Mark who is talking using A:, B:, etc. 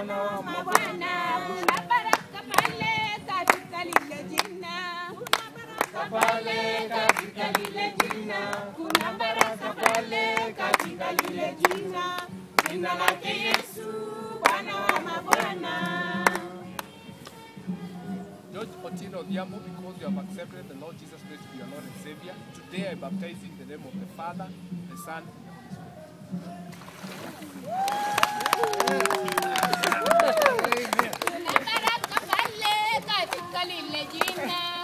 A: Bwana wa mabwana, kuna baraka pale katika lile jina, kuna baraka pale katika lile jina, kuna baraka pale katika lile jina, jina lake Yesu, Bwana wa mabwana.
B: George Otieno Odhiambo, because you have accepted the Lord Jesus Christ to be your Lord and Savior, today I baptize in the name of the Father, the Son, and the Holy Spirit. الجبل الذين